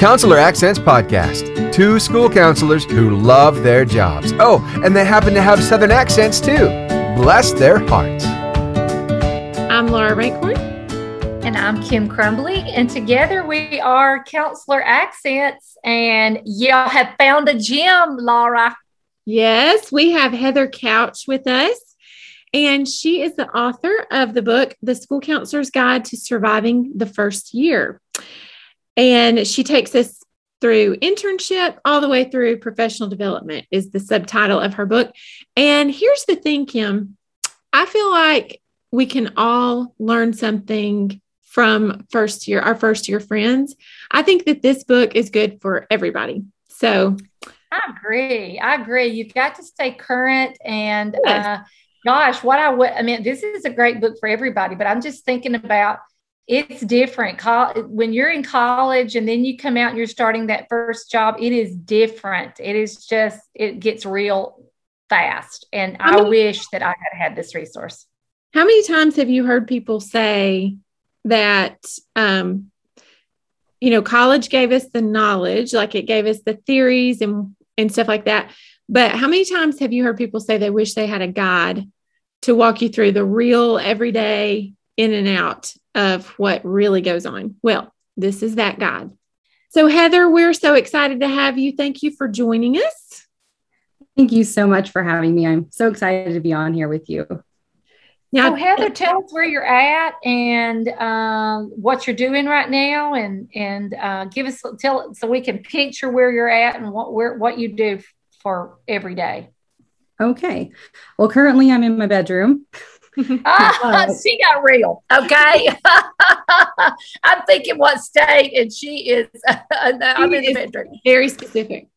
Counselor Accents Podcast. Two school counselors who love their jobs. Oh, and they happen to have Southern accents too. Bless their hearts. I'm Laura Rankhorn. And I'm Kim Crumbly. And together we are Counselor Accents. And y'all have found a gem, Laura. Yes, we have Heather Couch with us. And she is the author of the book, The School Counselor's Guide to Surviving the First Year. And she takes us through internship all the way through professional development, is the subtitle of her book. And here's the thing, Kim I feel like we can all learn something from first year, our first year friends. I think that this book is good for everybody. So I agree. I agree. You've got to stay current and, yes. uh, gosh, what I would, I mean, this is a great book for everybody, but I'm just thinking about it's different. When you're in college and then you come out and you're starting that first job, it is different. It is just, it gets real fast. And I, wish that I had had this resource. How many times have you heard people say that, um, you know, college gave us the knowledge, like it gave us the theories and, and stuff like that. But how many times have you heard people say they wish they had a guide to walk you through the real everyday in and out of what really goes on? Well, this is that guide. So, Heather, we're so excited to have you. Thank you for joining us. Thank you so much for having me. I'm so excited to be on here with you. Now, so Heather, tell us where you're at and um, what you're doing right now, and and uh, give us tell so we can picture where you're at and what where what you do for every day. Okay. Well, currently I'm in my bedroom. ah, she got real. Okay. I'm thinking what state, and she is. I'm in the bedroom. Very specific.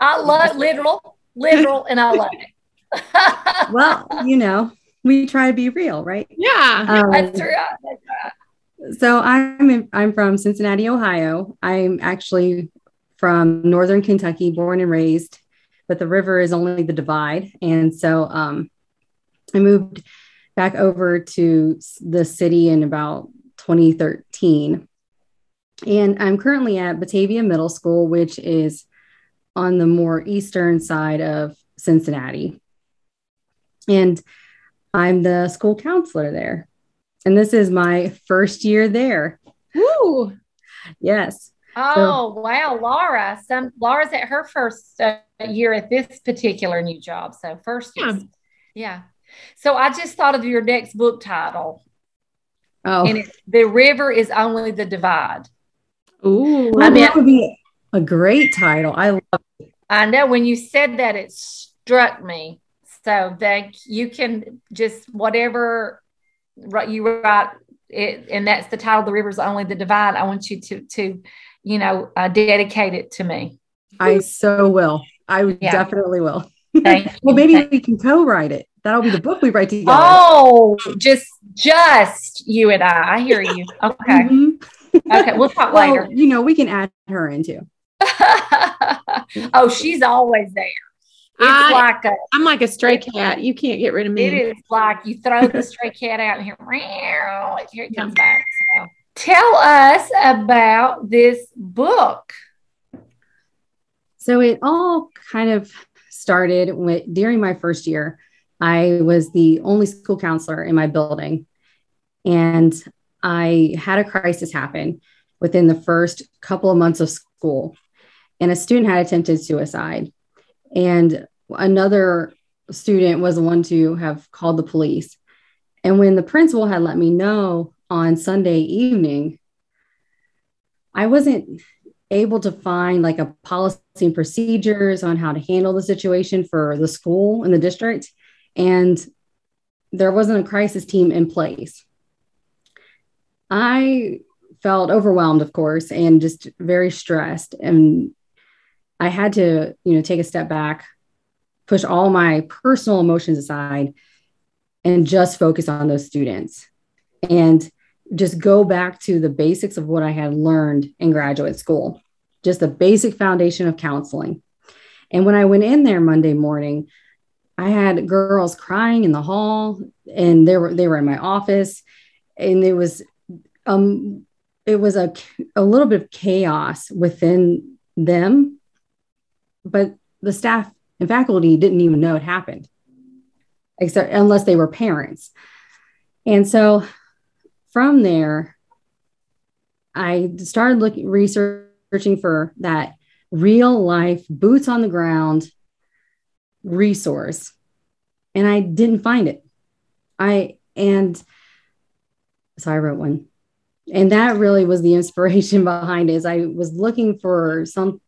I love literal, literal, and I love it. well, you know, we try to be real, right? Yeah, um, that's right. That's right. So I'm in, I'm from Cincinnati, Ohio. I'm actually from Northern Kentucky, born and raised but the river is only the divide. And so um, I moved back over to the city in about 2013. And I'm currently at Batavia Middle School, which is on the more eastern side of Cincinnati. And I'm the school counselor there. And this is my first year there. Woo! Yes. Oh, so, wow, Laura. Some Laura's at her first uh, year at this particular new job. So first, yeah. yeah. So I just thought of your next book title. Oh, and it's the river is only the divide. Ooh, I mean, that would be a great title. I love it. I know when you said that, it struck me. So that you can just whatever you write it, and that's the title. The river is only the divide. I want you to to you know uh, dedicate it to me. I so will. I yeah. definitely will. well, maybe Thank we can co-write it. That'll be the book we write together. Oh, just just you and I. I hear you. Okay. Mm-hmm. okay, we'll talk well, later. You know, we can add her into. oh, she's always there. It's I, like a, I'm like a stray cat. You can't get rid of me. It is like you throw the stray cat out and here, here it comes back. So, tell us about this book. So it all kind of started with, during my first year. I was the only school counselor in my building. And I had a crisis happen within the first couple of months of school. And a student had attempted suicide. And another student was the one to have called the police. And when the principal had let me know on Sunday evening, I wasn't able to find like a policy and procedures on how to handle the situation for the school and the district. And there wasn't a crisis team in place. I felt overwhelmed, of course, and just very stressed. And I had to, you know, take a step back, push all my personal emotions aside, and just focus on those students. And just go back to the basics of what I had learned in graduate school, just the basic foundation of counseling. And when I went in there Monday morning, I had girls crying in the hall and they were they were in my office and it was um it was a, a little bit of chaos within them, but the staff and faculty didn't even know it happened, except unless they were parents. And so from there, I started looking researching for that real life boots on the ground resource and I didn't find it. I and so I wrote one. And that really was the inspiration behind it. Is I was looking for some,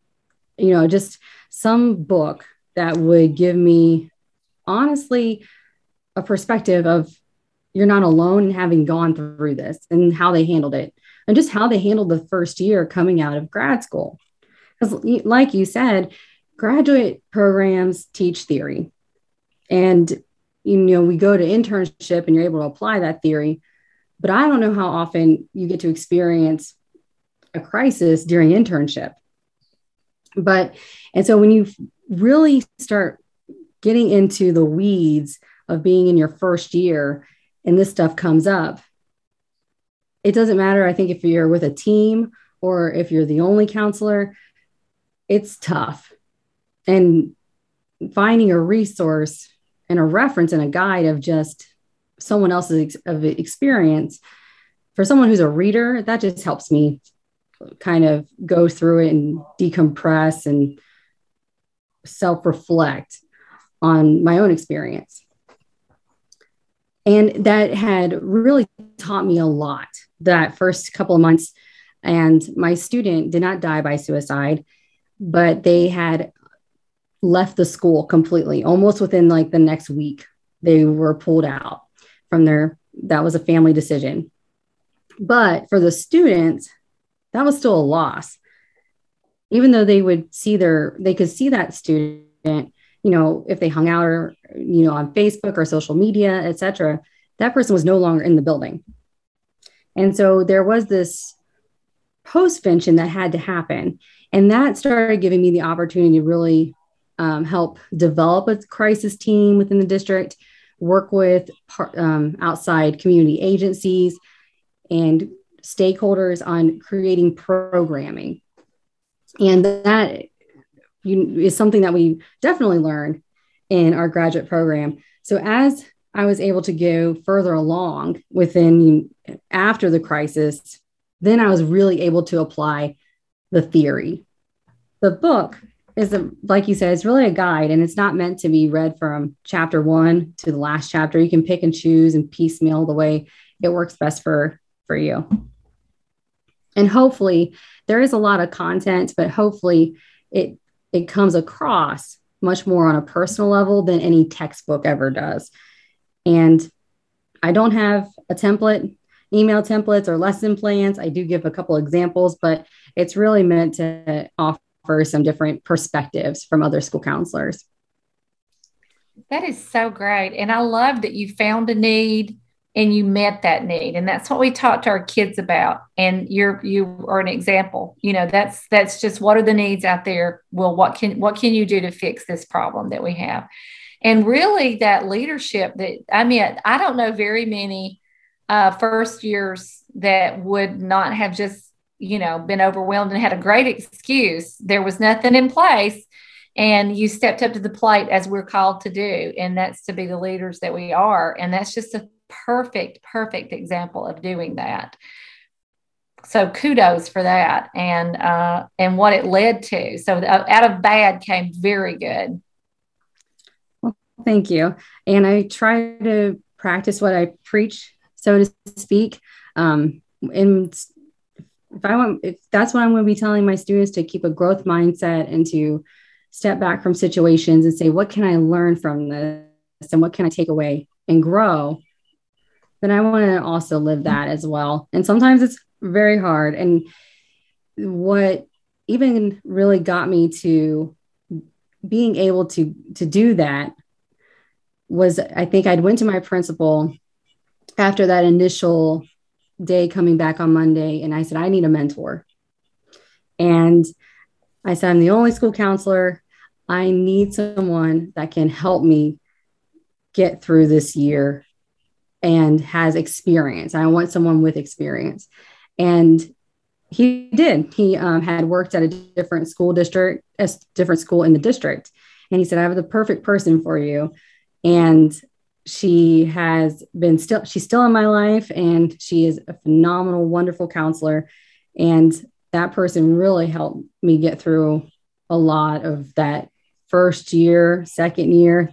you know, just some book that would give me honestly a perspective of you're not alone in having gone through this and how they handled it and just how they handled the first year coming out of grad school. Because, like you said, graduate programs teach theory. And, you know, we go to internship and you're able to apply that theory. But I don't know how often you get to experience a crisis during internship. But, and so when you really start getting into the weeds of being in your first year and this stuff comes up, it doesn't matter, I think, if you're with a team or if you're the only counselor, it's tough. And finding a resource and a reference and a guide of just someone else's ex- of experience for someone who's a reader, that just helps me kind of go through it and decompress and self reflect on my own experience. And that had really taught me a lot that first couple of months. And my student did not die by suicide, but they had left the school completely almost within like the next week. They were pulled out from their, that was a family decision. But for the students, that was still a loss. Even though they would see their, they could see that student, you know, if they hung out or, you know, on Facebook or social media, etc., that person was no longer in the building. And so there was this postvention that had to happen. And that started giving me the opportunity to really um, help develop a crisis team within the district, work with um, outside community agencies and stakeholders on creating programming. And that is something that we definitely learned in our graduate program. So as I was able to go further along within after the crisis, then I was really able to apply the theory. The book is a, like you said, it's really a guide and it's not meant to be read from chapter one to the last chapter. You can pick and choose and piecemeal the way it works best for for you. And hopefully there is a lot of content, but hopefully it it comes across much more on a personal level than any textbook ever does. And I don't have a template, email templates or lesson plans. I do give a couple examples, but it's really meant to offer some different perspectives from other school counselors. That is so great. And I love that you found a need and you met that need. And that's what we talk to our kids about. And you're you are an example. You know that's that's just what are the needs out there? Well what can what can you do to fix this problem that we have? And really that leadership that i mean i don't know very many uh, first years that would not have just you know been overwhelmed and had a great excuse there was nothing in place and you stepped up to the plate as we're called to do and that's to be the leaders that we are and that's just a perfect, perfect example of doing that. So kudos for that and uh, and what it led to. So uh, out of bad came very good. Well, thank you. And I try to practice what I preach, so to speak. Um, and if I want, if that's what I'm going to be telling my students to keep a growth mindset and to step back from situations and say, what can I learn from this and what can I take away and grow? then I want to also live that as well. And sometimes it's very hard. And what even really got me to being able to to do that was I think I'd went to my principal after that initial day coming back on Monday and I said I need a mentor. And I said I'm the only school counselor. I need someone that can help me get through this year and has experience. I want someone with experience. And he did. He um, had worked at a different school district, a different school in the district. And he said, I have the perfect person for you. And she has been still, she's still in my life and she is a phenomenal, wonderful counselor. And that person really helped me get through a lot of that first year, second year,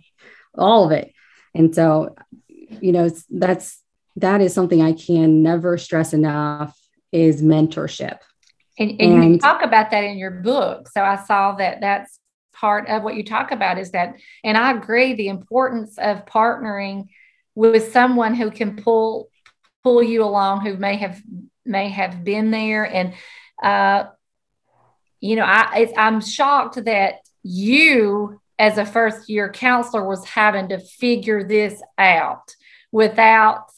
all of it. And so, you know, that's, that is something I can never stress enough is mentorship. And, and, and you talk about that in your book. So I saw that that's part of what you talk about is that, and I agree, the importance of partnering with someone who can pull pull you along, who may have may have been there, and uh, you know, I I'm shocked that you as a first year counselor was having to figure this out without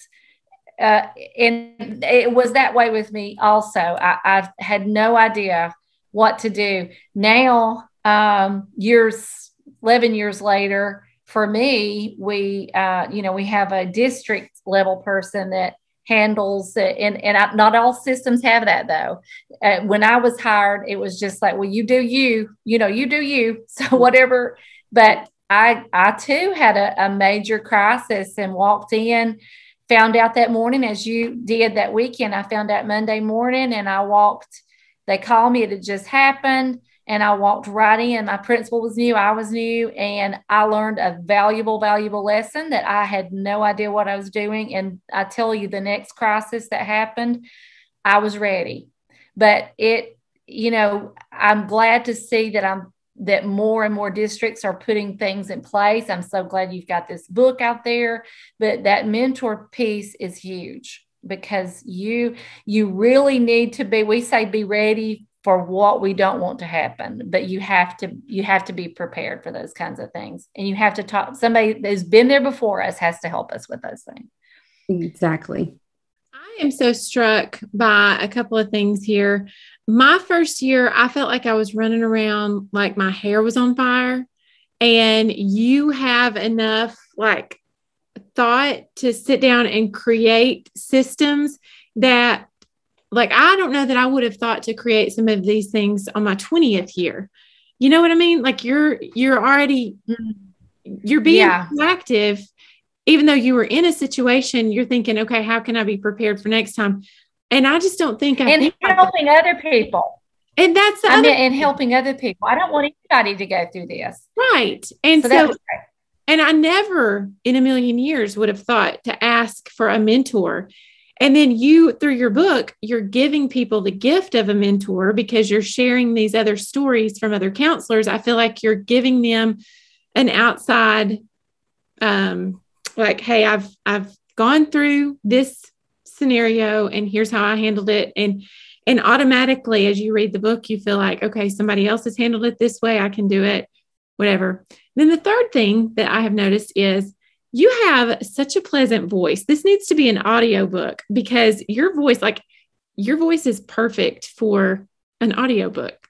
uh, and it was that way with me also. I, I had no idea what to do. Now, um, years, 11 years later, for me, we, uh, you know, we have a district level person that handles it. And, and I, not all systems have that though. Uh, when I was hired, it was just like, well, you do you, you know, you do you. So whatever. But I, I too had a, a major crisis and walked in found out that morning as you did that weekend. I found out Monday morning and I walked, they called me, it had just happened. And I walked right in. My principal was new, I was new, and I learned a valuable, valuable lesson that I had no idea what I was doing. And I tell you, the next crisis that happened, I was ready. But it, you know, I'm glad to see that I'm that more and more districts are putting things in place. I'm so glad you've got this book out there, but that mentor piece is huge because you you really need to be we say be ready for what we don't want to happen but you have to you have to be prepared for those kinds of things and you have to talk somebody that's been there before us has to help us with those things exactly I am so struck by a couple of things here. My first year, I felt like I was running around like my hair was on fire. And you have enough like thought to sit down and create systems that like I don't know that I would have thought to create some of these things on my 20th year. You know what I mean? Like you're you're already mm-hmm. you're being yeah. proactive even though you were in a situation, you're thinking, okay, how can I be prepared for next time? And I just don't think I and helping other people. And that's I mean, and helping other people. I don't want anybody to go through this. Right. And so, so and I never in a million years would have thought to ask for a mentor. And then you, through your book, you're giving people the gift of a mentor because you're sharing these other stories from other counselors. I feel like you're giving them an outside um, like hey i've i've gone through this scenario and here's how i handled it. And and automatically as you read the book you feel like okay somebody else has handled it this way. I can do it whatever. Then the third thing that i have noticed is you have such a pleasant voice this needs to be an audio book because your voice like your voice is perfect for an audio book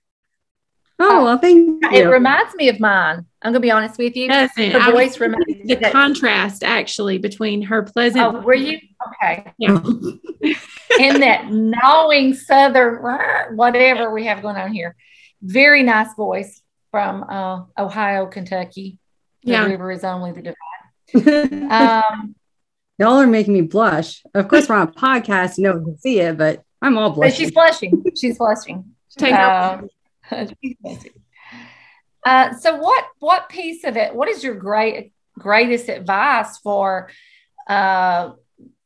Oh, well, thank you. It reminds me of mine. I'm going to be honest with you. Doesn't. Her voice reminds the that, contrast actually between her pleasant. Oh, were you okay? Yeah. In that gnawing southern whatever we have going on here, very nice voice from uh, Ohio, Kentucky. The yeah. river is only the divide. Um, Y'all are making me blush. Of course, we're on a podcast. No one can see it, but I'm all blushing. She's blushing. She's blushing. Take um, uh, so what what piece of it? What is your great greatest advice for uh,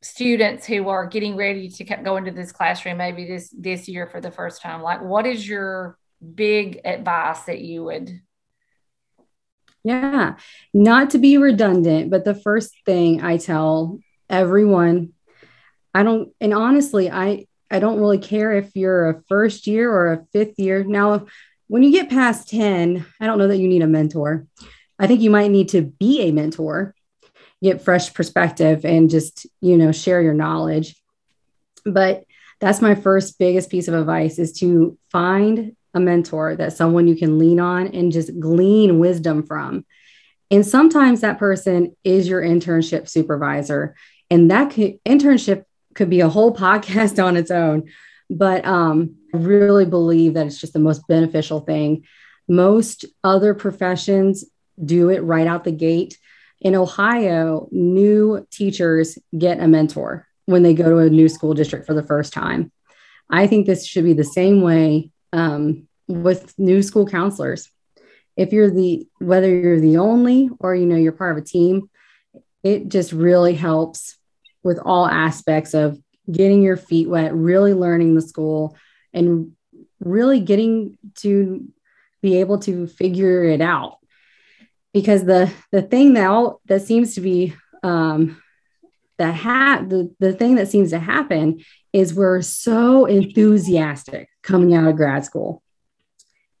students who are getting ready to go into this classroom maybe this this year for the first time? Like, what is your big advice that you would? Yeah, not to be redundant, but the first thing I tell everyone, I don't, and honestly, I I don't really care if you're a first year or a fifth year. Now, when you get past 10, I don't know that you need a mentor. I think you might need to be a mentor, get fresh perspective and just, you know, share your knowledge. But that's my first biggest piece of advice is to find a mentor that someone you can lean on and just glean wisdom from. And sometimes that person is your internship supervisor. And that could, internship could be a whole podcast on its own. But um, I really believe that it's just the most beneficial thing. Most other professions do it right out the gate. In Ohio, new teachers get a mentor when they go to a new school district for the first time. I think this should be the same way um, with new school counselors. If you're the whether you're the only or you know you're part of a team, it just really helps with all aspects of getting your feet wet, really learning the school, and really getting to be able to figure it out. Because the the thing that that seems to be um, the ha- the, the thing that seems to happen is we're so enthusiastic coming out of grad school.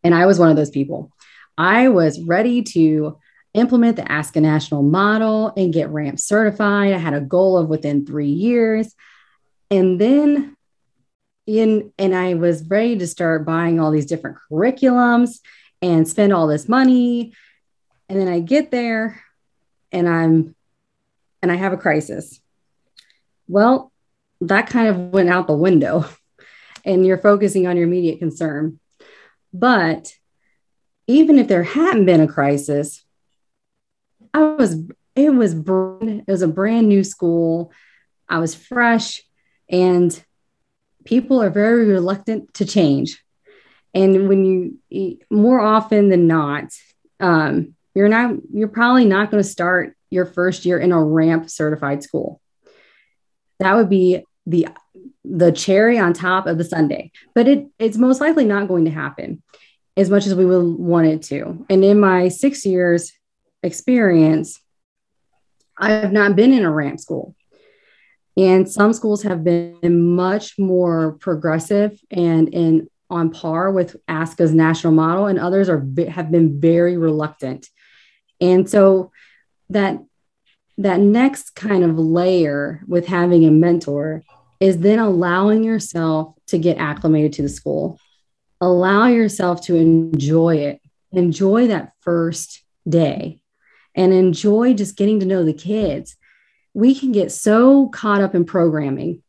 And I was one of those people. I was ready to implement the ASCA National model and get RAMP certified. I had a goal of within three years. And then in and I was ready to start buying all these different curriculums and spend all this money. And then I get there and I'm and I have a crisis. Well, that kind of went out the window and you're focusing on your immediate concern. But even if there hadn't been a crisis, I was it was it was a brand new school. I was fresh and people are very reluctant to change. And when you more often than not, um, you're not you're probably not going to start your first year in a RAMP certified school. That would be the the cherry on top of the sundae, but it it's most likely not going to happen as much as we would want it to. And in my six years experience, I have not been in a RAMP school. And some schools have been much more progressive and in on par with ASCA's national model, and others are have been very reluctant. And so that that next kind of layer with having a mentor is then allowing yourself to get acclimated to the school. Allow yourself to enjoy it. Enjoy that first day and enjoy just getting to know the kids. We can get so caught up in programming.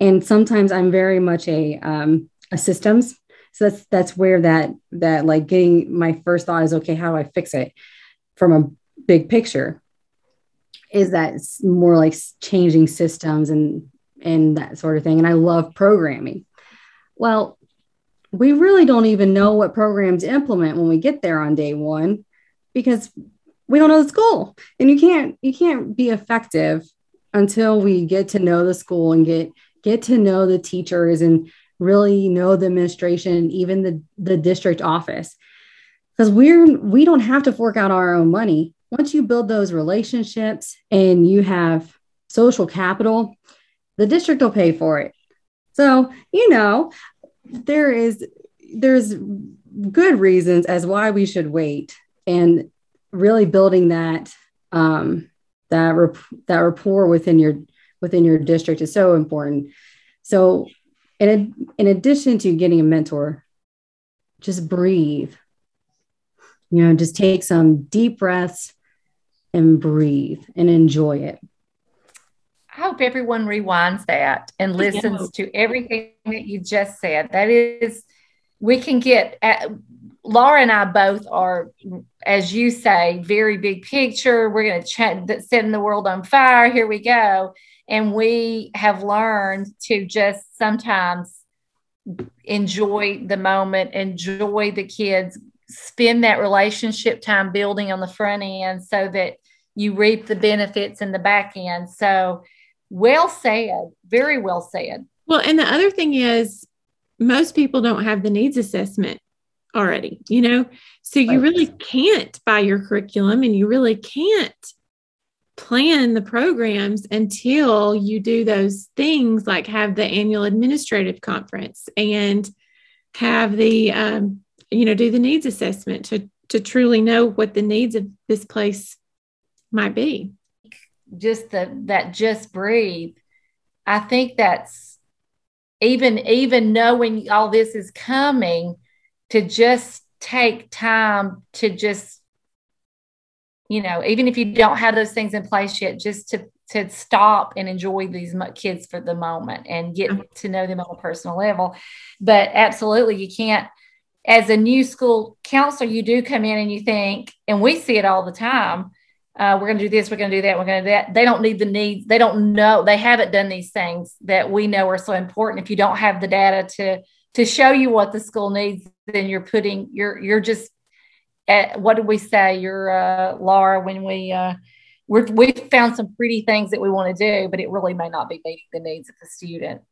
And sometimes I'm very much a, um, a systems. So that's that's where that that like getting my first thought is okay, how do I fix it from a big picture? Is that more like changing systems and and that sort of thing. And I love programming. Well, we really don't even know what programs implement when we get there on day one because we don't know the school and you can't you can't be effective until we get to know the school and get get to know the teachers and really know the administration even the the district office because we're we don't have to fork out our own money once you build those relationships and you have social capital the district will pay for it so you know there is there's good reasons as why we should wait and really building that um, that that rapport within your within your district is so important. So, in in addition to getting a mentor, just breathe. You know, just take some deep breaths and breathe and enjoy it. I hope everyone rewinds that and listens to everything that you just said. That is, we can get at, Laura and I both are, as you say, very big picture. We're going to ch- setting the world on fire. Here we go. And we have learned to just sometimes enjoy the moment, enjoy the kids, spend that relationship time building on the front end so that you reap the benefits in the back end. So, well said, very well said. Well, and the other thing is, most people don't have the needs assessment already, you know? So you really can't buy your curriculum and you really can't plan the programs until you do those things like have the annual administrative conference and have the um, you know do the needs assessment to to truly know what the needs of this place might be just the that just breathe i think that's even even knowing all this is coming to just take time to just you know even if you don't have those things in place yet just to to stop and enjoy these kids for the moment and get mm-hmm. to know them on a personal level. But absolutely, you can't. As a new school counselor, you do come in and you think, and we see it all the time. Uh, we're going to do this, we're going to do that, we're going to do that. They don't need the needs. They don't know. They haven't done these things that we know are so important. If you don't have the data to to show you what the school needs, then you're putting you're you're just at, what did we say? You're uh, Laura when we uh, we're, we found some pretty things that we want to do, but it really may not be meeting the needs of the student.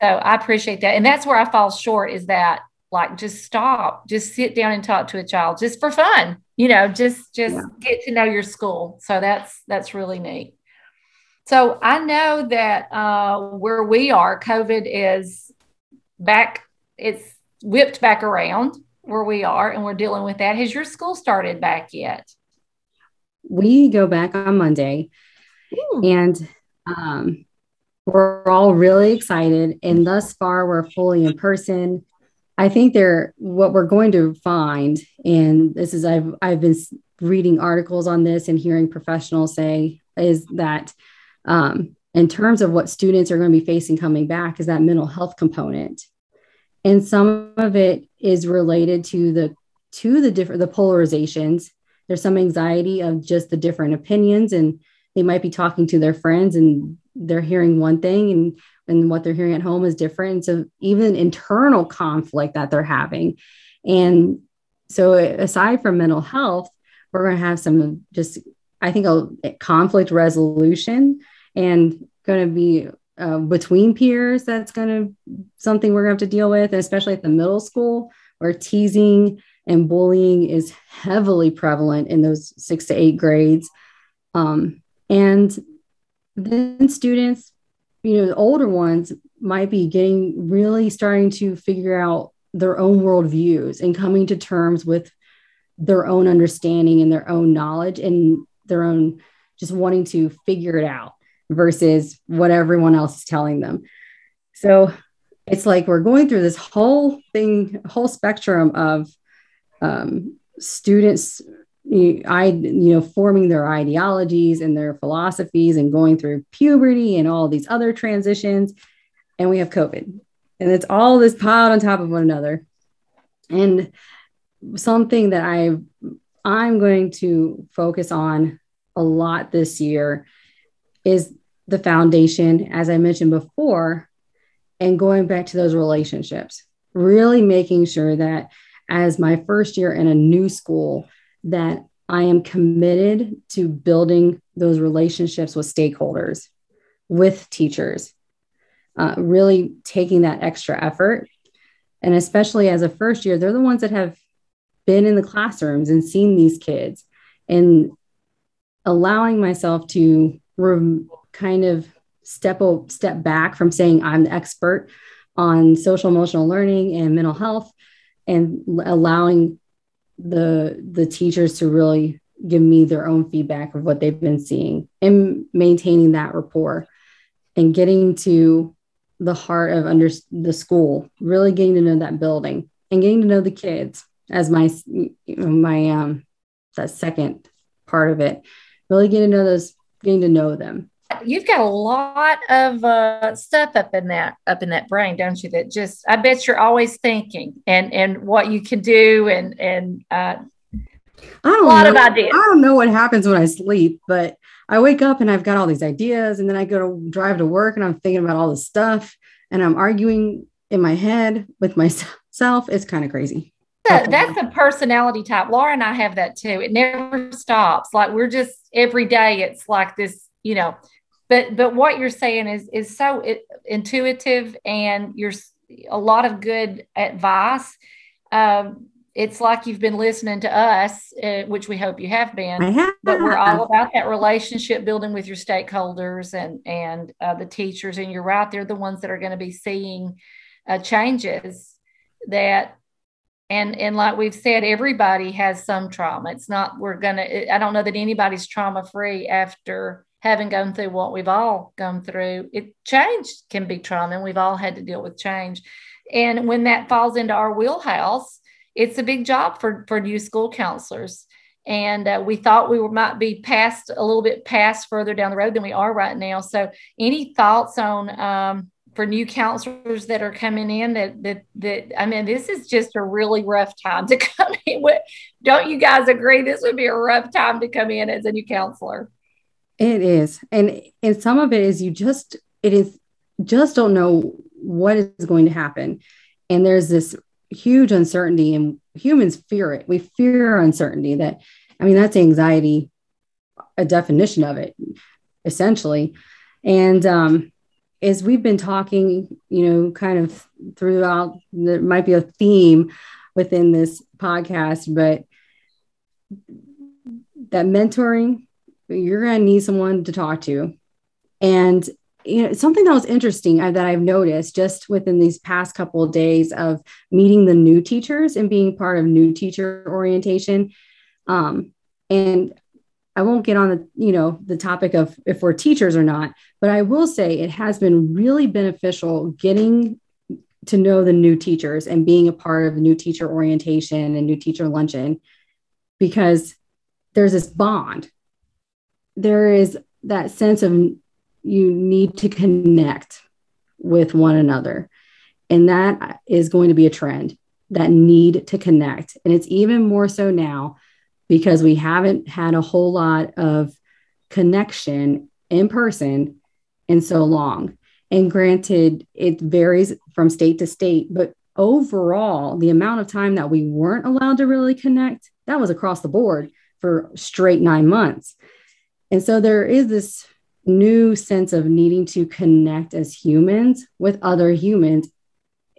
So I appreciate that, and that's where I fall short is that like just stop, just sit down and talk to a child just for fun, you know, just just yeah. get to know your school. So that's that's really neat. So I know that uh, where we are, COVID is back. It's whipped back around where we are, and we're dealing with that. Has your school started back yet? we go back on Monday Ooh. and um, we're all really excited. And thus far, we're fully in person. I think they're what we're going to find, and this is I've I've been reading articles on this and hearing professionals say is that um, in terms of what students are going to be facing coming back is that mental health component, and some of it is related to the to the different the polarizations. There's some anxiety of just the different opinions and they might be talking to their friends and they're hearing one thing and and what they're hearing at home is different so even internal conflict that they're having and so aside from mental health we're going to have some just i think a conflict resolution and going to be uh, between peers that's going to something we're going to have to deal with and especially at the middle school where teasing and bullying is heavily prevalent in those six to eight grades. Um, and then students, you know, the older ones might be getting really starting to figure out their own worldviews and coming to terms with their own understanding and their own knowledge and their own just wanting to figure it out versus what everyone else is telling them. So it's like we're going through this whole thing, whole spectrum of um, students I, you know, forming their ideologies and their philosophies and going through puberty and all these other transitions. And we have COVID. And it's all this piled on top of one another. And something that I I'm going to focus on a lot this year is the foundation, as I mentioned before, and going back to those relationships, really making sure that as my first year in a new school that I am committed to building those relationships with stakeholders, with teachers, uh, really taking that extra effort. And especially as a first year, they're the ones that have been in the classrooms and seen these kids and allowing myself to kind of step step back from saying I'm the expert on social emotional learning and mental health and allowing the the teachers to really give me their own feedback of what they've been seeing and maintaining that rapport and getting to the heart of under the school really getting to know that building and getting to know the kids as my my um that second part of it really getting to know those getting to know them you've got a lot of uh, stuff up in that up in that brain, don't you? That just I bet you're always thinking and and what you can do and and uh, I don't a lot know, of ideas. I don't know what happens when I sleep, but I wake up and I've got all these ideas, and then I go to drive to work and I'm thinking about all this stuff, and I'm arguing in my head with myself. It's kind of crazy. that's a personality type. Laura and I have that too. It never stops. Like we're just every day. It's like this, you know, but but what you're saying is is so intuitive and you're a lot of good advice um, it's like you've been listening to us uh, which we hope you have been have. but we're all about that relationship building with your stakeholders and and uh, the teachers and you're right they're the ones that are going to be seeing uh, changes that and and like we've said everybody has some trauma it's not we're gonna i don't know that anybody's trauma free after having gone through what we've all gone through, it change can be trauma, and we've all had to deal with change. And when that falls into our wheelhouse, it's a big job for for new school counselors. and uh, we thought we were, might be past a little bit past further down the road than we are right now. So, any thoughts on um, for new counselors that are coming in that that that I mean, this is just a really rough time to come in. With. Don't you guys agree? This would be a rough time to come in as a new counselor. It is, and and some of it is you just it is just don't know what is going to happen, and there's this huge uncertainty, and humans fear it. We fear uncertainty. That I mean, that's anxiety, a definition of it, essentially, and um, as we've been talking, you know, kind of throughout, there might be a theme within this podcast, but that mentoring, you're going to need someone to talk to. And, you know, something that was interesting that I've noticed just within these past couple of days of meeting the new teachers and being part of new teacher orientation. Um, and I won't get on the, you know, the topic of if we're teachers or not, but I will say it has been really beneficial getting to know the new teachers and being a part of the new teacher orientation and new teacher luncheon because there's this bond. There is that sense of you need to connect with one another. And that is going to be a trend that need to connect. And it's even more so now because we haven't had a whole lot of connection in person in so long. And granted, it varies from state to state, but overall, the amount of time that we weren't allowed to really connect, that was across the board for straight nine months. And so there is this new sense of needing to connect as humans with other humans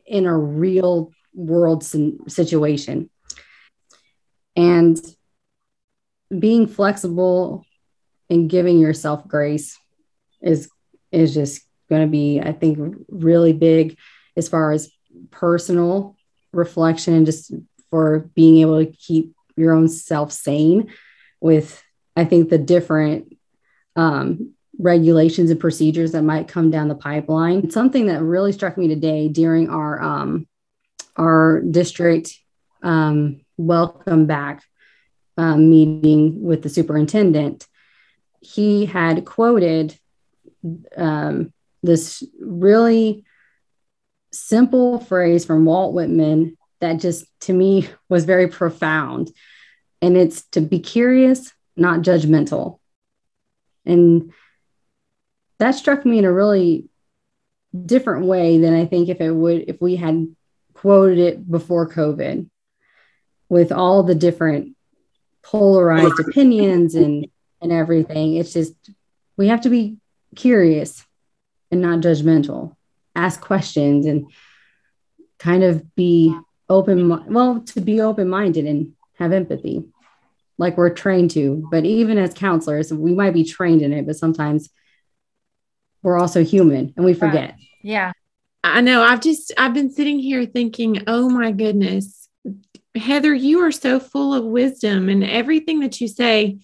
in a real world situation. And being flexible and giving yourself grace is is just going to be i think really big as far as personal reflection and just for being able to keep your own self sane with i think the different um, regulations and procedures that might come down the pipeline something that really struck me today during our um, our district um, welcome back um, meeting with the superintendent, he had quoted um, this really simple phrase from Walt Whitman that just to me was very profound. And it's to be curious, not judgmental. And that struck me in a really different way than I think if it would, if we had quoted it before COVID with all the different polarized opinions and and everything. It's just we have to be curious and not judgmental. Ask questions and kind of be open well to be open minded and have empathy like we're trained to but even as counselors we might be trained in it but sometimes we're also human and we forget right. yeah i know i've just i've been sitting here thinking oh my goodness Heather, you are so full of wisdom, and everything that you say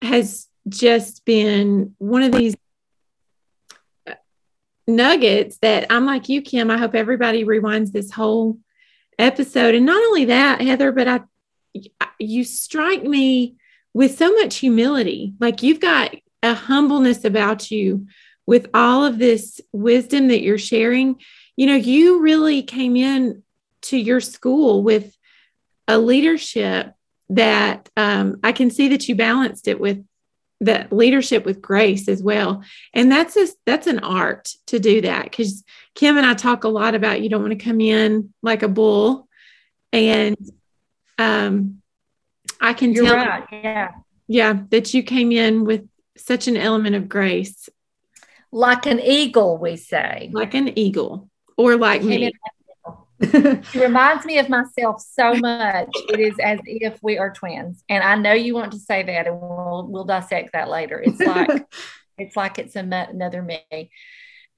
has just been one of these nuggets that I'm like you, Kim. I hope everybody rewinds this whole episode. And not only that, Heather, but I, you strike me with so much humility. Like you've got a humbleness about you with all of this wisdom that you're sharing. You know, you really came in to your school with a leadership that um, I can see that you balanced it with that leadership with grace as well. And that's a, that's an art to do that because Kim and I talk a lot about you don't want to come in like a bull. And um, I can You're tell, right. yeah, yeah, that you came in with such an element of grace, like an eagle, we say, like an eagle, or like me. it reminds me of myself so much. It is as if we are twins. And I know you want to say that and we'll we'll dissect that later. It's like it's like it's another me.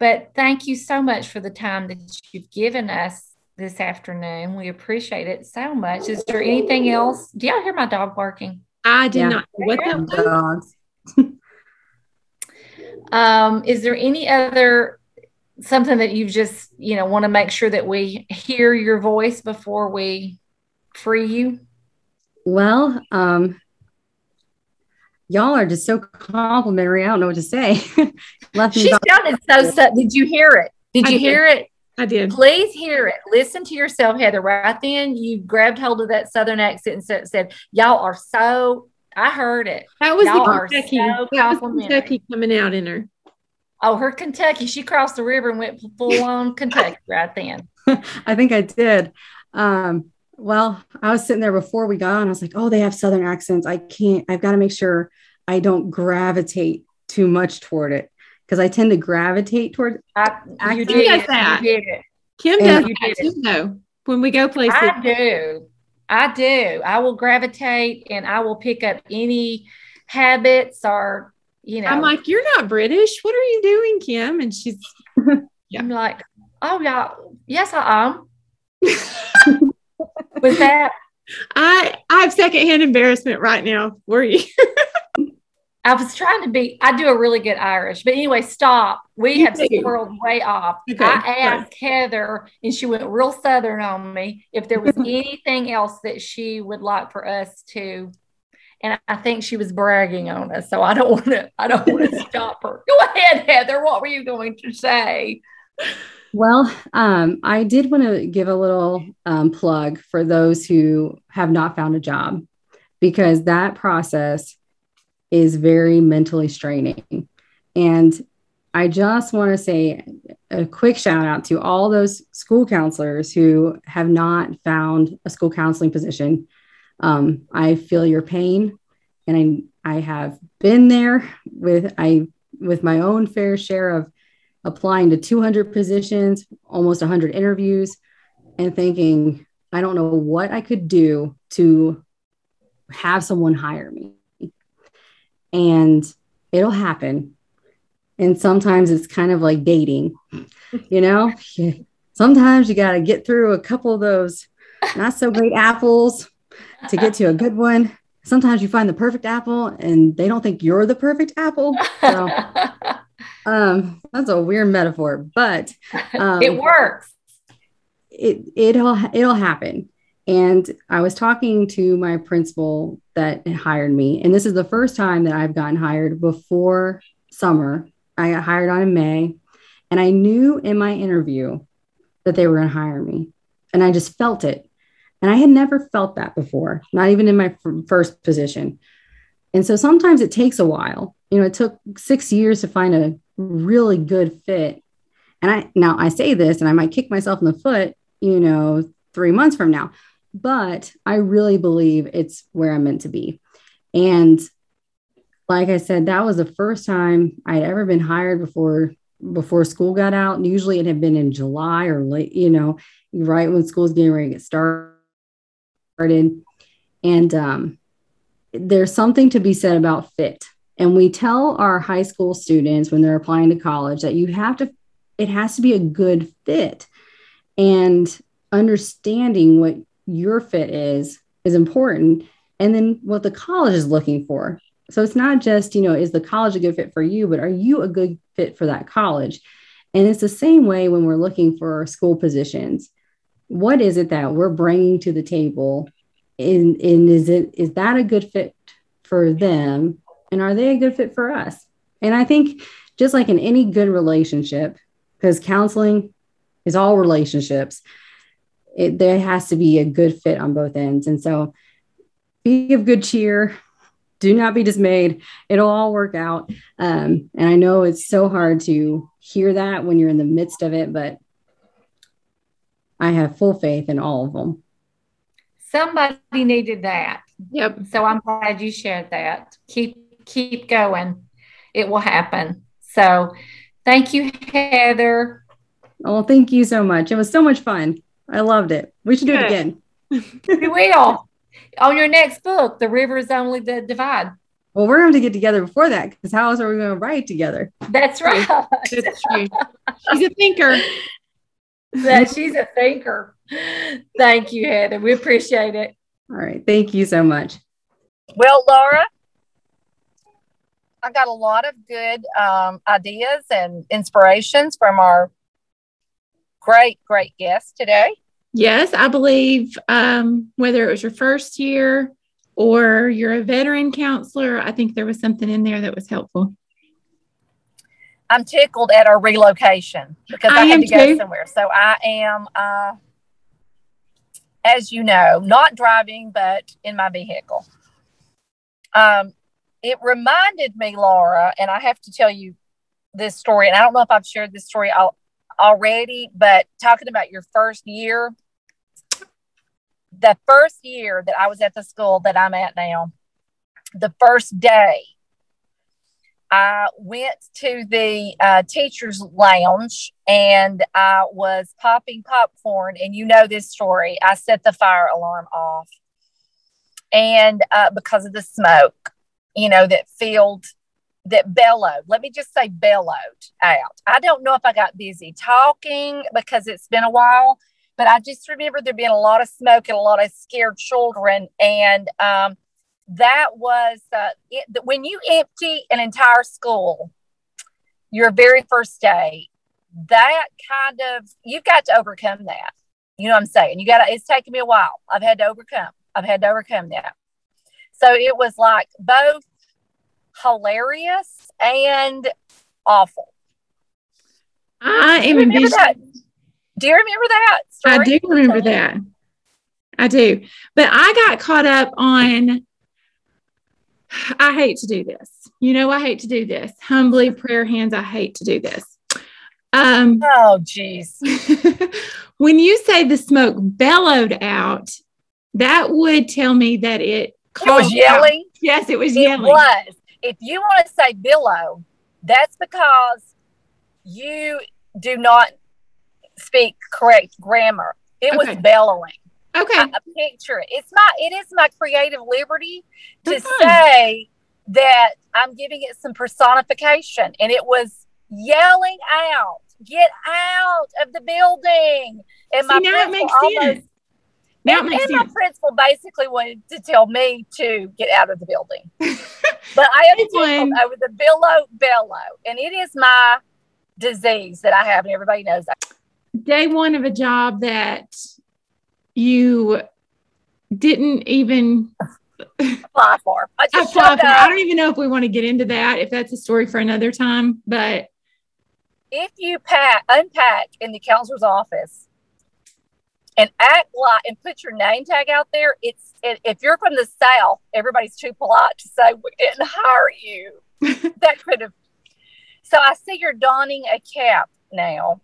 But thank you so much for the time that you've given us this afternoon. We appreciate it so much. Is there anything else? Do y'all hear my dog barking? I did yeah. not. What dogs? um, is there any other something that you just you know want to make sure that we hear your voice before we free you well um y'all are just so complimentary. I don't know what to say. she sounded so, so. Did you hear it? Did I you did. hear it? I did. Please hear it. Listen to yourself, Heather. Right then, you grabbed hold of that Southern accent and said, Y'all are so, I heard it. That was Y'all the Kentucky. So that was Kentucky coming out in her. Oh, her Kentucky. She crossed the river and went full on Kentucky right then. I think I did. Um, well, I was sitting there before we got on. I was like, oh, they have Southern accents. I can't, I've got to make sure I don't gravitate too much toward it because I tend to gravitate towards. I, you did, that. You did Kim does that too, though. When we go places, I do. I do. I will gravitate and I will pick up any habits or you know. I'm like, you're not British. What are you doing, Kim? And she's, yeah. I'm like, oh yeah, yes, I am. Was that? I I have secondhand embarrassment right now. Were you? I was trying to be, I do a really good Irish, but anyway, stop. We you have swirled way off. Okay. I asked Heather, and she went real southern on me, if there was anything else that she would like for us to. And I think she was bragging on us. So I don't want to, I don't want to stop her. Go ahead, Heather. What were you going to say? Well, um, I did want to give a little um, plug for those who have not found a job because that process is very mentally straining. And I just want to say a quick shout out to all those school counselors who have not found a school counseling position. Um, I feel your pain, and I I have been there with I with my own fair share of applying to 200 positions, almost 100 interviews, and thinking I don't know what I could do to have someone hire me and it'll happen. And sometimes it's kind of like dating, you know? Sometimes you got to get through a couple of those not so great apples to get to a good one. Sometimes you find the perfect apple and they don't think you're the perfect apple. So, um, that's a weird metaphor, but um, it works. It it'll it'll happen. And I was talking to my principal that hired me, and this is the first time that I've gotten hired before summer. I got hired on in May, and I knew in my interview that they were going to hire me, and I just felt it. And I had never felt that before, not even in my first position. And so sometimes it takes a while. You know, it took six years to find a really good fit. And I now I say this, and I might kick myself in the foot, you know, three months from now but I really believe it's where I'm meant to be. And like I said, that was the first time I'd ever been hired before before school got out. And usually it had been in July or late, you know, right when school's getting ready to get started. And um, there's something to be said about fit. And we tell our high school students when they're applying to college that you have to, it has to be a good fit. And understanding what your fit is is important and then what the college is looking for. So it's not just you know is the college a good fit for you but are you a good fit for that college? And it's the same way when we're looking for school positions. What is it that we're bringing to the table? And, and is it is that a good fit for them? And are they a good fit for us? And i think just like in any good relationship because counseling is all relationships it, there has to be a good fit on both ends. And so be of good cheer. Do not be dismayed. It'll all work out. Um, and I know it's so hard to hear that when you're in the midst of it, but I have full faith in all of them. Somebody needed that. Yep. So I'm glad you shared that. Keep keep going. It will happen. So thank you, Heather. Oh, thank you so much. It was so much fun. I loved it. We should do Good. it again. we will. On your next book, The River is Only the Divide. Well, we're going to get together before that because how else are we going to write together? That's right. That's true. She's a thinker. that she's a thinker. Thank you, Heather. We appreciate it. All right. Thank you so much. Well, Laura, I got a lot of good um, ideas and inspirations from our great, great guest today. Yes, I believe um, whether it was your first year or you're a veteran counselor. I think there was something in there that was helpful. I'm tickled at our relocation because I, I had to go too. somewhere. So I am, uh, as you know, not driving, but in my vehicle. Um, it reminded me, Laura, and I have to tell you this story, and I don't know if I've shared this story al- already, but talking about your first year, the first year that I was at the school that I'm at now, the first day, I went to the uh, teacher's lounge and I was popping popcorn. And you know this story. I set the fire alarm off. And uh, because of the smoke, you know, that filled, that bellowed, let me just say bellowed out. I don't know if I got busy talking because it's been a while, but I just remember there being a lot of smoke and a lot of scared children. And, um, that was uh, it, when you empty an entire school your very first day that kind of you've got to overcome that. You know what i'm saying? You got to it's taken me a while. I've had to overcome. I've had to overcome that. So it was like both hilarious and awful I am envisioning. that do you remember that I do remember that. I do. But I got caught up on I hate to do this. You know I hate to do this. Humbly prayer hands I hate to do this. Um oh jeez when you say the smoke bellowed out, that would tell me that it it was called out. yelling Yes, it was It yelling. was. If you want to say billow, that's because you do not speak correct grammar. It Okay. was bellowing. Okay. I, I picture it. It's my it is my creative liberty to That's fine. say that I'm giving it some personification, and it was yelling out, "Get out of the building!" And See, now it makes almost- sense. Now it and, makes and my principal basically wanted to tell me to get out of the building. but I am tickled over the billow bellow. And it is my disease that I have, and everybody knows that. Day one of a job that you didn't even Apply for. I just apply for. up. I don't even know if we want to get into that, if that's a story for another time. But If you pack, unpack in the counselor's office and act like and put your name tag out there, it's and if you're from the South, everybody's too polite to say we didn't hire you. that could have. So I see you're donning a cap now.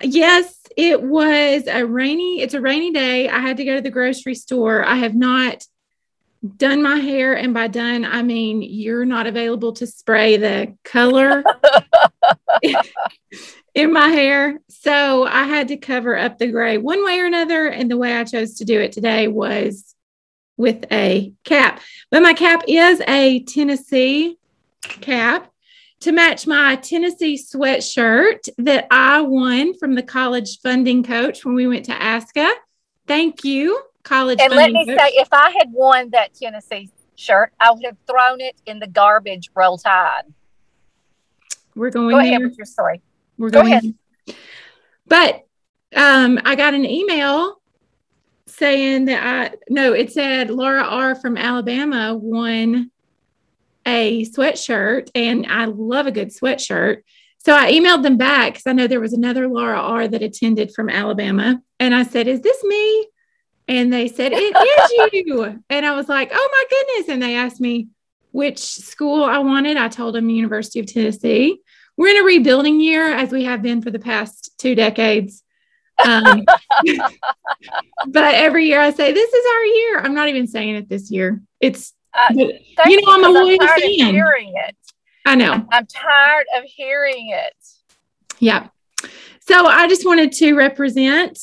yes, it was a rainy, it's a rainy day. I had to go to the grocery store. I have not done my hair, and by done, I mean you're not available to spray the color in my hair. So I had to cover up the gray one way or another. And the way I chose to do it today was with a cap. But my cap is a Tennessee cap to match my Tennessee sweatshirt that I won from the college funding coach when we went to ASCA. Thank you, college And let me say, if I had won that Tennessee shirt, I would have thrown it in the garbage roll tide. We're going Go ahead there. with your story. We're Go going. ahead. But um, I got an email saying that I no, it said Laura R from Alabama won a sweatshirt, and I love a good sweatshirt. So I emailed them back because I know there was another Laura R that attended from Alabama, and I said, "Is this me?" And they said, "It is you." And I was like, "Oh my goodness!" And they asked me which school I wanted. I told them University of Tennessee we're in a rebuilding year as we have been for the past two decades. Um, but every year I say, This is our year. I'm not even saying it this year. It's, Uh, You know, I'm a loyal fan. hearing it. I know. I'm tired of hearing it. Yeah. So I just wanted to represent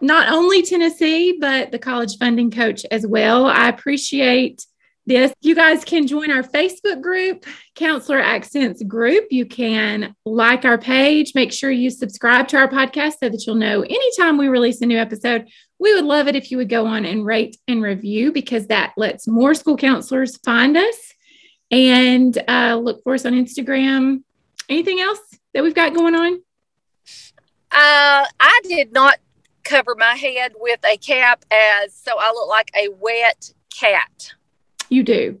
not only Tennessee, but the college funding coach as well. I appreciate this. You guys can join our Facebook group, Counselor Accents Group. You can like our page. Make sure you subscribe to our podcast so that you'll know anytime we release a new episode. We would love it if you would go on and rate and review because that lets more school counselors find us. And uh, look for us on Instagram. Anything else that we've got going on? Uh, I did not cover my head with a cap as so I look like a wet cat. You do.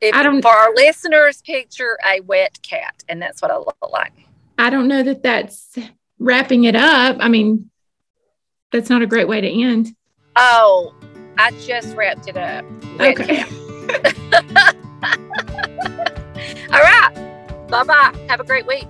If, I don't- for our listeners, picture a wet cat, and that's what I look like. I don't know that that's wrapping it up. I mean, that's not a great way to end. Oh, I just wrapped it up. Wet Okay. All right. Bye bye. Have a great week.